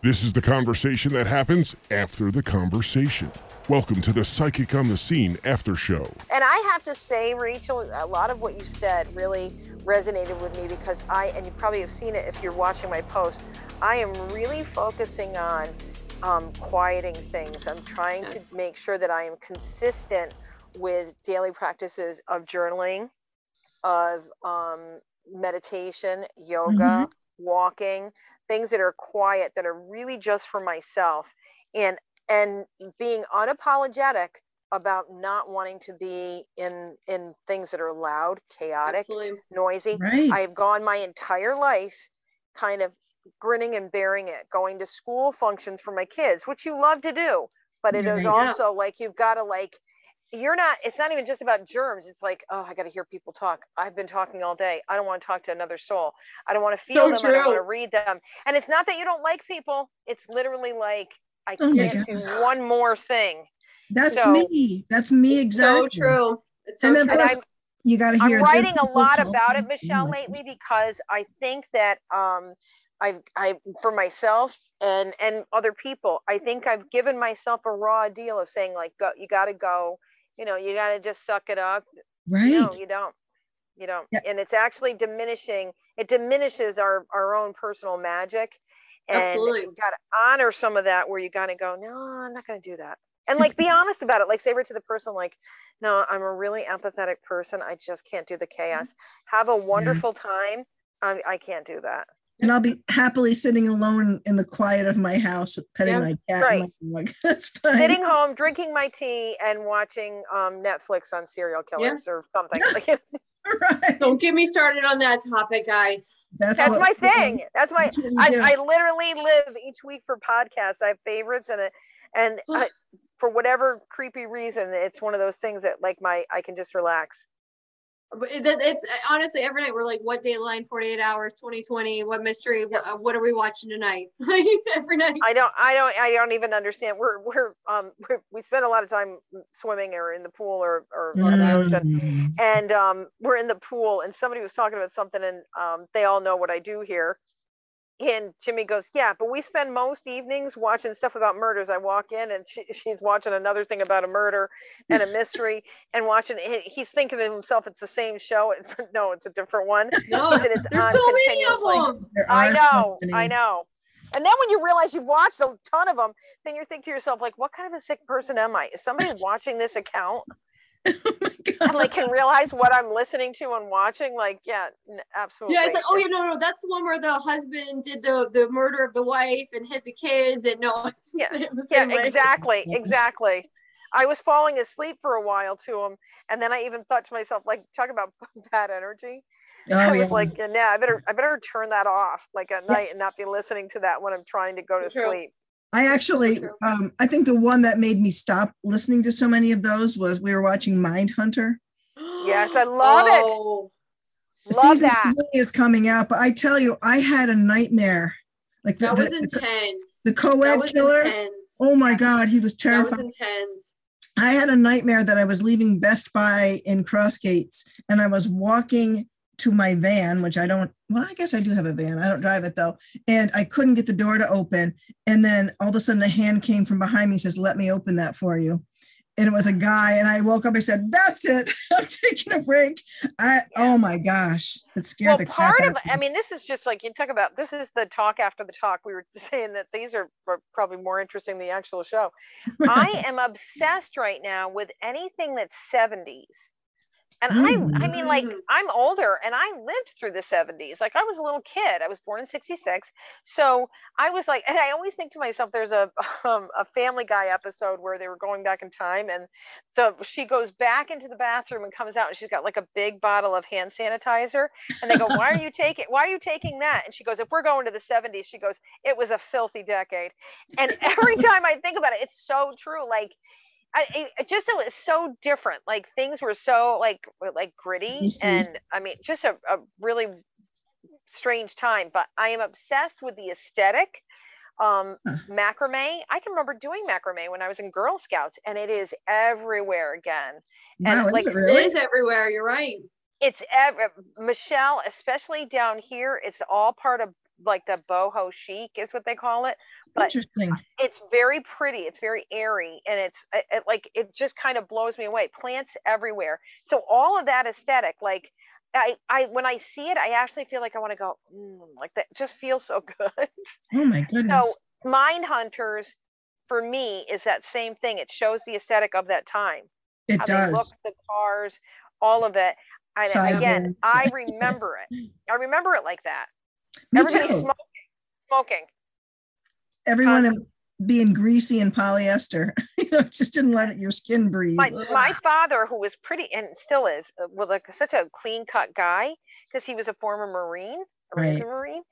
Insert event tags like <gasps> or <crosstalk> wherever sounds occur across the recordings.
This is the conversation that happens after the conversation. Welcome to the Psychic on the Scene after show. And I have to say, Rachel, a lot of what you said really resonated with me because I, and you probably have seen it if you're watching my post, I am really focusing on um, quieting things. I'm trying to make sure that I am consistent with daily practices of journaling, of um, meditation, yoga, walking, things that are quiet, that are really just for myself, and and being unapologetic about not wanting to be in in things that are loud, chaotic, Absolutely. noisy. Right. I have gone my entire life kind of grinning and bearing it, going to school functions for my kids, which you love to do. But it Yeah, is right. also like you've got to like you're not it's not even just about germs it's like oh i got to hear people talk i've been talking all day i don't want to talk to another soul i don't want to feel So them i don't want to read them and it's not that you don't like people it's literally like i Oh can't do one more thing That's So- me. That's me exactly. So true. It's so And then true. and i'm you got to I'm writing a lot about it. Michelle, lately because I think that um, I've I for myself and and other people, I think I've given myself a raw deal of saying like, go, you got to go, you know, you got to just suck it up. Right. No, you don't. You don't. Yeah. And it's actually diminishing. It diminishes our our own personal magic. And Absolutely. you got to honor some of that where you got to go, no, I'm not going to do that. And like be honest about it. Like say it to the person, like, no, I'm a really empathetic person. I just can't do the mm-hmm. chaos. Have a wonderful time. I, I can't do that. And I'll be happily sitting alone in the quiet of my house, petting Yeah, my cat right. and my dog. <laughs> That's fine. Sitting home, drinking my tea, and watching um, Netflix on serial killers or something. Like, <laughs> right. Don't get me started on that topic, guys. That's, That's what- my thing. That's my. that's I. I literally live each week for podcasts. I have favorites and it, and I, for whatever creepy reason, it's one of those things that like my I can just relax. But it- It's honestly every night we're like, what Dateline, 48 hours, 2020, what mystery, what, uh, what are we watching tonight? <laughs> Like every night. I don't I don't I don't even understand. We're we're um we're, we spend a lot of time swimming or in the pool or or on the ocean. Mm. and um, we're in the pool and somebody was talking about something and um, they all know what i do here and jimmy goes yeah but we spend most evenings watching stuff about murders. I walk in and she, she's watching another thing about a murder and a mystery and watching he's thinking to himself it's the same show. <laughs> No it's a different one. <laughs> No, But it's there's so many of them. I know so i know. And then when you realize you've watched a ton of them then you think to yourself like what kind of a sick person am i? Is somebody <laughs> watching this account Oh <laughs> my and like can oh realize what I'm listening to and watching. Like, yeah, n- absolutely. Yeah, it's like, oh yeah, no, no, that's the one where the husband did the the murder of the wife and hid the kids, and no, it's <laughs> Yeah, the yeah, way. exactly, <laughs> exactly. I was falling asleep for a while to him, and then I even thought to myself, like, talk about bad energy. Oh, I was yeah. like, yeah, I better, I better turn that off, like at Yeah. night, and not be listening to that when I'm trying to go to True. sleep. I actually, um, I think the one that made me stop listening to so many of those was we were watching Mindhunter. Yes, I <gasps> love it. Oh, Love Season that. three is coming out, but I tell you, I had a nightmare. Like the, That was the, intense. the That co-ed killer. intense. Oh my God, he was That was terrifying. intense. I had a nightmare that I was leaving Best Buy in Crossgates and I was walking to my van, which I don't, well, I guess I do have a van. I don't drive it though. And I couldn't get the door to open. And then all of a sudden a hand came from behind me and says, let me open that for you. And it was a guy. And I woke up, I said, that's it. <laughs> I'm taking a break. I, oh my gosh, it scared Well, the crap part out of, me. I mean, this is just like you talk about. This is the talk after the talk. We were <laughs> saying that these are probably more interesting than the actual show. <laughs> I am obsessed right now with anything that's 70s. And I I mean like Mm. I'm older and I lived through the 70s. Like I was a little kid. I was born in 66. So I was like and I always think to myself there's a <laughs> um, a family guy episode where they were going back in time and the she goes back into the bathroom and comes out and she's got like a big bottle of hand sanitizer and they go why are you <laughs> taking why are you taking that and she goes if we're going to the 70s she goes it was a filthy decade and every <laughs> time i think about it it's so true like I, it- it just it was so different like things were so like like gritty Mhm. and i mean just a, a really strange time but i am obsessed with the aesthetic um Huh. macrame i can remember doing macrame when i was in girl scouts and it is everywhere again Wow, like, it It really? is everywhere. You're right. it's ev- michelle especially down here it's all part of like the boho chic is what they call it. But it's very pretty. It's very airy, and it's it, it, like it just kind of blows me away. Plants everywhere. So all of that aesthetic, like I, I when I see it, I actually feel like I want to go mm, like that. Just feels so <laughs> good. Oh my goodness. So Mindhunters, for me, is that same thing. It shows the aesthetic of that time. it how does. look, the cars, all of it. And again, I <laughs> remember it. I remember it like that. Me Everybody too. smoking, smoking. Everyone um, being greasy and polyester. <laughs> you know, just didn't let your skin breathe. My my father, who was pretty and still is, uh, was like such a clean cut guy because he was a former Marine, or is a Right. Marine.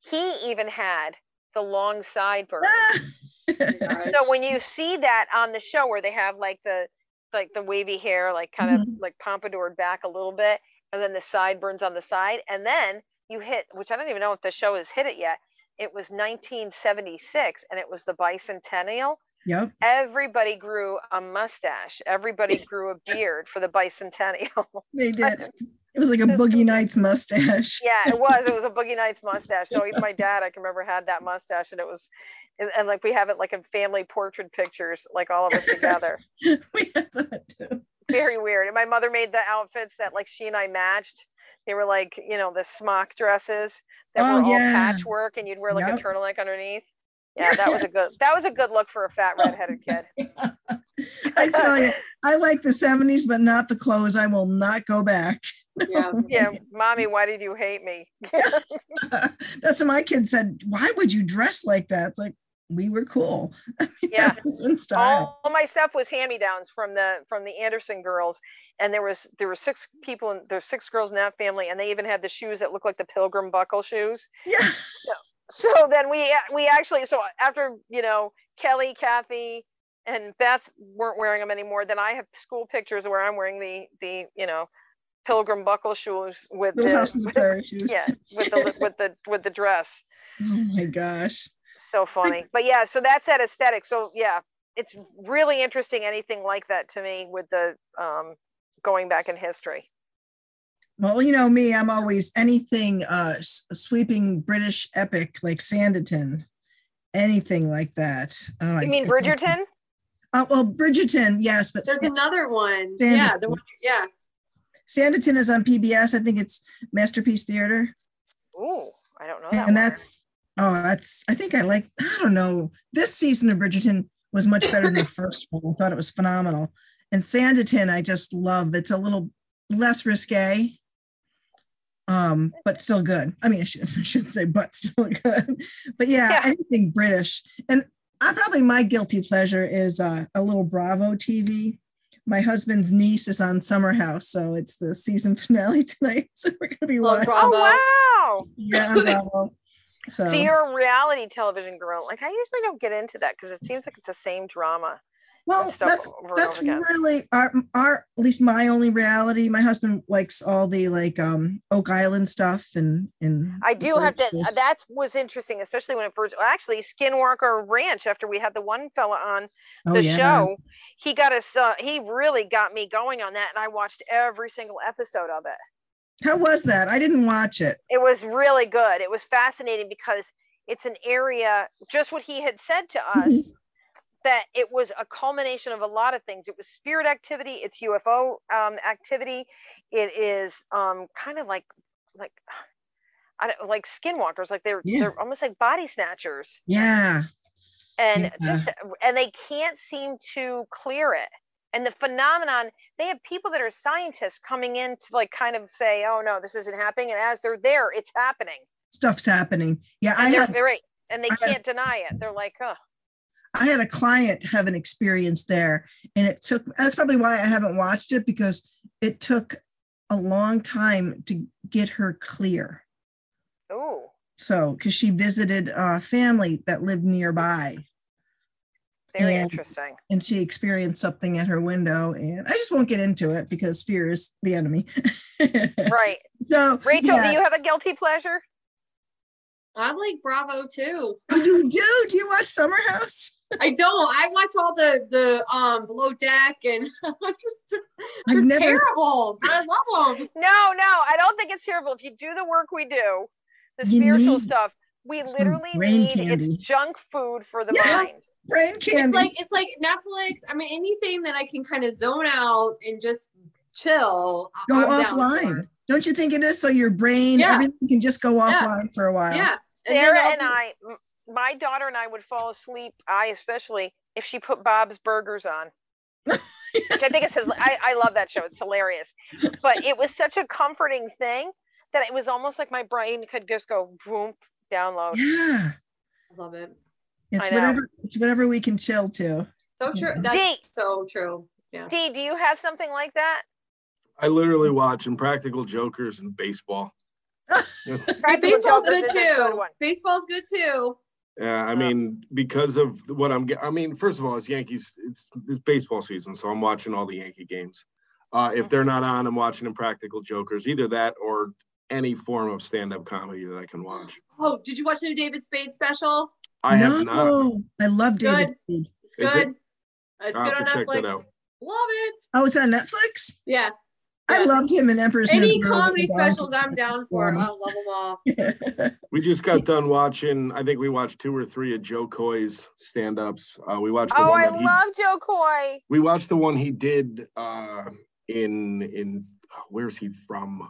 He even had the long sideburns. <laughs> Gosh. so when you see that on the show where they have like the like the wavy hair like kind of like pompadoured back a little bit and then the sideburns on the side and then you hit which i don't even know if the show has hit it yet it was 1976 and it was the bicentennial yep. everybody grew a mustache everybody <laughs> grew a beard for the bicentennial <laughs> They did. It was like a Boogie Nights mustache. yeah it <laughs> was it was a boogie nights mustache so even my dad i can remember had that mustache and it was and, and like we have it like in family portrait pictures like all of us together we had that too. very weird. And my mother made the outfits that like she and I matched. They were like, you know, the smock dresses that Oh, were all yeah. patchwork and you'd wear like Yep. a turtleneck underneath. <laughs> Yeah, that was a good that was a good look for a fat oh, redheaded kid. <laughs> I tell you, I like the 70s, but not the clothes. I will not go back. Yeah. <laughs> Yeah, mommy, why did you hate me? That's what my kid said. Why would you dress like that? It's like we were cool. Yeah. was in style. All my stuff was hand-me-downs from the from the Anderson girls. And there was there were six people and there's six girls in that family, and they even had the shoes that look like the pilgrim buckle shoes. Yeah. so then we we actually so after you know Kelly, Kathy, and Beth weren't wearing them anymore. Then I have school pictures where I'm wearing the the you know pilgrim buckle shoes with the the <laughs> shoes. yeah with the with the with the dress. Oh my gosh. So funny, but yeah. So that's that aesthetic. So yeah, it's really interesting. Anything like that to me with the um going back in history. Well, you know me, I'm always anything uh sweeping British epic like Sanditon, anything like that. Oh, You mean Bridgerton? Uh, well, Bridgerton, yes, but There's another one. Sandy. Yeah, the one. Yeah. Sanditon is on PBS. I think it's Masterpiece Theater. Ooh, I don't know that. and one. that's oh that's i think i like i don't know this season of bridgerton was much better than the <laughs> first one i thought it was phenomenal and sanditon i just love it's a little less risque um but still good i mean i should <laughs> I shouldn't say but still good but yeah, Yeah. anything british and i probably my guilty pleasure is uh, a little bravo tv my husband's niece is on summer house so it's the season <laughs> finale tonight <laughs> so we're gonna be watching Bravo. Oh wow. yeah on bravo so So you're a reality television girl. Like I usually don't get into that because it seems like it's the same drama. Well, stuff that's that's really our our at least my only reality. My husband likes all the like um Oak Island stuff and and I do have to. uh, That was interesting, especially when it first. well, Actually, Skinwalker Ranch. After we had the one fella on Oh, the yeah. show, he got us. Uh, he really got me going on that, and I watched every single episode of it. How was that? I didn't watch it. It was really good. It was fascinating because it's an area. Just what he had said to us. That it was a culmination of a lot of things. It was spirit activity, it's UFO um, activity, it is um, kind of like like <sighs> I don't, like skinwalkers, like they're Yeah. they're almost like body snatchers, Yeah. and Yeah. just and they can't seem to clear it. And the phenomenon, they have people that are scientists coming in to like kind of say, "Oh no, this isn't happening," and as they're there, it's happening, Stuff's happening. Yeah, I and they're had very and they I can't deny it. They're like, "Oh, I had a client have an experience there, and it took. That's probably why I haven't watched it because it took a long time to get her clear. Oh. So, because she visited a family that lived nearby, Very And- interesting. and she experienced something at her window, and I just won't get into it because fear is the enemy. <laughs> Right. So, Rachel, yeah. do you have a guilty pleasure? I like Bravo too. Oh, you do? Do you watch Summer House? <laughs> I don't. I watch all the the um below deck and <laughs> it's just I've they're never- terrible. But I love them. No, no, I don't think it's terrible. If you do the work we do, the You spiritual need- stuff, We Some literally brain need candy. it's junk food for the Yes. mind. Brain candy. It's like it's like Netflix. I mean, anything that I can kind of zone out and just chill. Go I'm down offline. Don't you think it is? So your brain, Yeah. everything can just go Yeah. offline for a while. Yeah. And Sarah I'll and be- I, m- my daughter and I would fall asleep. I especially if she put Bob's Burgers on, which I think it says, I, I love that show. It's hilarious, but it was such a comforting thing that it was almost like my brain could just go boom, download. Yeah. I love it. It's whatever it's whatever we can chill to. So true. That's Date. so true. Yeah. Dee, do you have something like that? I literally watch Impractical Jokers and baseball. <laughs> Baseball's good is a good too. Baseball's good too. Yeah, I mean, because of what I'm get, I mean, first of all, it's Yankees, it's, it's baseball season, so I'm watching all the Yankee games. Uh, if they're not on, I'm watching Impractical Jokers, either that or any form of stand-up comedy that I can watch. Oh, did you watch the new David Spade special? I have not. I love David. Good. Spade. It's good. it? It's I'll good on to check that Netflix. out. Love it. Oh, it's on Netflix. Yeah. I loved him in Emperor's New Any Groove comedy as specials, I'm down for. I love them all. <laughs> We just got done watching, I think we watched two or three of Jo Koy's stand-ups. Uh, we watched the Oh, one I that he, love Joe Coy. we watched the one he did uh, in, in, where's he from?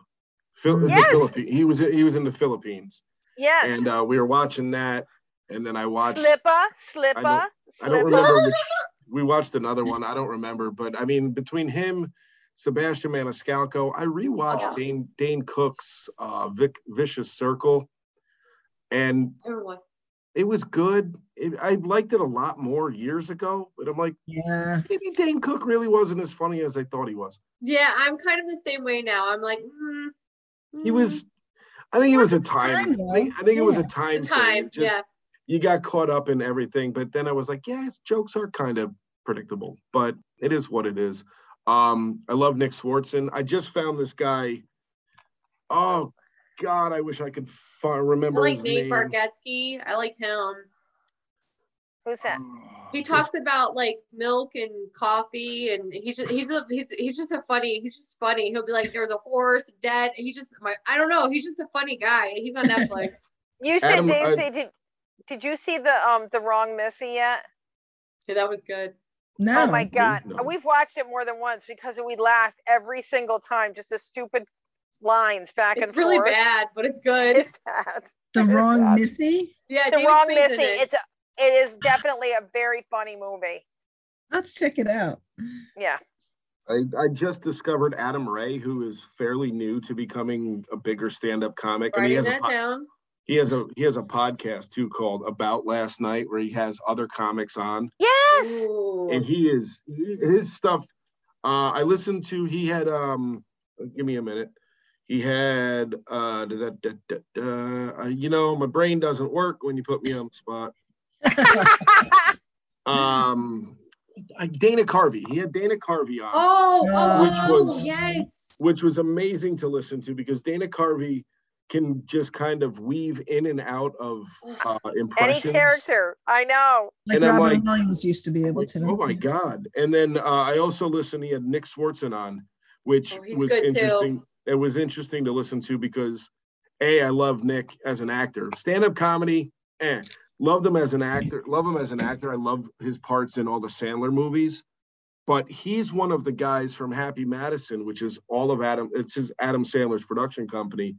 Phil- the Yes. Philippi- He was, he was in the Philippines. Yes. and uh, we were watching that, and then I watched. Slipper, Slipper, I Slipper. don't remember which. <laughs> We watched another one. I don't remember, but I mean, between him, Sebastian Maniscalco, I rewatched Oh. Dane Dane Cook's uh, Vic, Vicious Circle, and it was good. It, I liked it a lot more years ago, but I'm like, yeah. maybe Dane Cook really wasn't as funny as I thought he was. Yeah, I'm kind of the same way now. I'm like, mm, He mm, was. I think it was a was a time. time, I think, I think it was a though. time. the thing. time. Just- yeah. you got caught up in everything but then i was like yeah his jokes are kind of predictable but it is what it is um i love nick swardson i just found this guy oh god i wish i could fi- I remember like his Nate name. Bargatze. I like him. Who's that? Oh, He this- talks about like milk and coffee, and he's just he's a he's he's just a funny. He's just funny. He'll be like, "There's a horse dead." He just my I don't know. He's just a funny guy. He's on Netflix. <laughs> You said Adam, Dave I- say did did you see the um the wrong Missy yet? yeah, that was good. No. Oh my god. No. We've watched it more than once because we laugh every single time, just the stupid lines back and really forth. bad, but it's good. It's bad. the It is wrong bad. Missy. yeah, The David wrong Spade's Missy. it. It's a it is definitely a very funny movie. Let's check it out. Yeah. I, I just discovered adam ray who is fairly new to becoming a bigger stand-up comic and he writing has a that po- down. He has a he has a podcast too called about last night where he has other comics on Yes. Ooh. and he is he, his stuff uh i listened to he had um give me a minute he had uh, da, da, da, da, da, uh you know my brain doesn't work when you put me on the spot <laughs> um dana carvey he had dana carvey on Oh, oh, Which oh, was- yes. which was amazing to listen to because dana carvey can just kind of weave in and out of uh Any character. I know. Like And Robin like- Williams used to be able Like, to. oh my god! And then uh, I also listened. He had Nick Swardson on, which Oh, was good, too. interesting. It was interesting to listen to because, a, I love Nick as an actor. Stand-up comedy, eh. Love him as an actor. Love him as an actor. I love his parts in all the Sandler movies. But he's one of the guys from Happy Madison, which is all of Adam. It's his Adam Sandler's production company.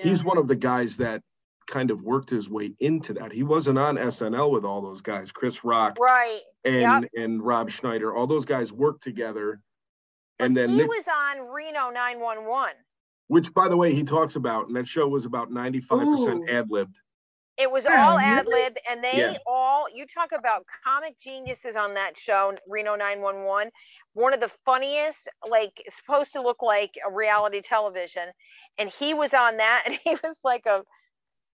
Yeah. He's one of the guys that kind of worked his way into that. He wasn't on SNL with all those guys, Chris Rock Right. and and Rob Schneider. All those guys worked together. And then he Nick, was on Reno 911. which by the way, he talks about, and that show was about 95% ad libbed. It was all ad lib, and they Yeah. all you talk about comic geniuses on that show, Reno 911. One of the funniest, like supposed to look like a reality television, and he was on that, <laughs> and he was like a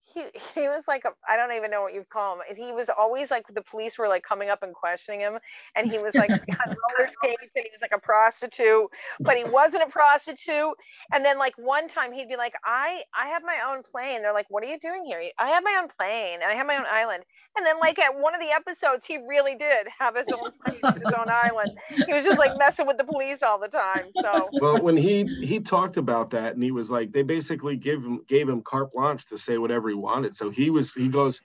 he <laughs> he was like a I don't even know what you call him. He was always like the police were like coming up and questioning him, and he was like <laughs> on roller skates, and he was like a prostitute, but he wasn't a prostitute. And then like one time he'd be like, I I have my own plane. They're like, what are you doing here? I have my own plane and I have my own island. And then, like at one of the episodes, he really did have his own plane, his own island. He was just like messing with the police all the time. So well, when he he talked about that, and he was like, they basically gave him gave him carte blanche to say whatever he wanted. So he was he goes,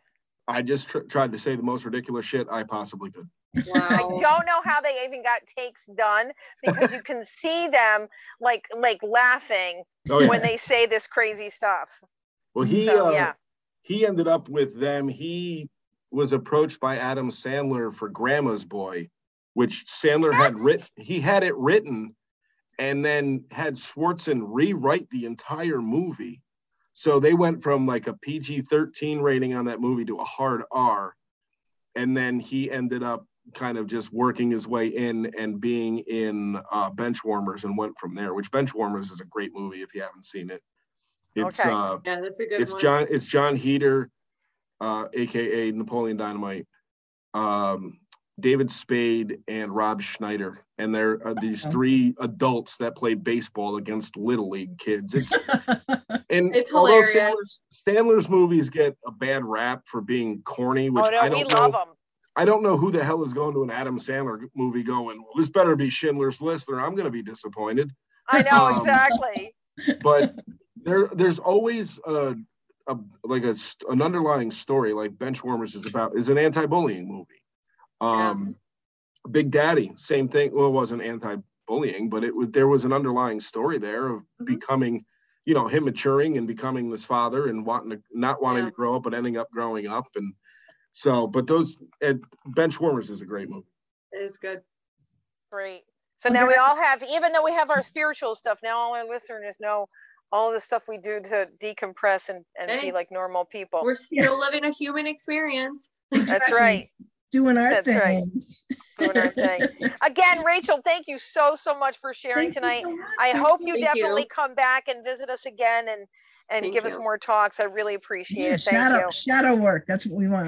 I just tr- tried to say the most ridiculous shit I possibly could. I don't know how they even got takes done because you can see them like like laughing Oh yeah. when they say this crazy stuff. well, he So uh, yeah. he ended up with them. He was approached by Adam Sandler for Grandma's Boy, which Sandler had written. He had it written, and then had Swardson rewrite the entire movie. So they went from like a PG 13 rating on that movie to a hard R. And then he ended up kind of just working his way in and being in uh, Benchwarmers and went from there, which Benchwarmers is a great movie if you haven't seen it. It's Okay. uh, Yeah, that's a good it's one. John it's Jon Heder, uh, aka Napoleon Dynamite, um, David Spade, and Rob Schneider, and they're uh, these Oh. three adults that play baseball against little league kids. It's <laughs> and It's although hilarious. Sandler's, Sandler's movies get a bad rap for being corny, which Oh no, I don't know. love them. I don't know who the hell is going to an Adam Sandler movie going. Well, this better be Schindler's List, or I'm going to be disappointed I know Um, exactly. but there there's always a, a like a an underlying story like benchwarmers is about is an anti-bullying movie um big daddy same thing well it wasn't anti-bullying but it was there was an underlying story there of Mhm. becoming you know him maturing and becoming this father and wanting to not wanting Yeah. to grow up but ending up growing up and so but those and benchwarmers is a great movie It is good. Great. So now we all have, even though we have our spiritual stuff, now all our listeners know all the stuff we do to decompress and, and be like normal people. We're still living a human experience. That's right. <laughs> Doing our That's right. Doing our thing. <laughs> Again, Rachel, thank you so, so much for sharing Thank you tonight. so. I hope you Thank you. definitely come back and visit us again and, and Thank give us more talks. I really appreciate Yeah, it. Thank shadow, you. shadow work. That's what we want.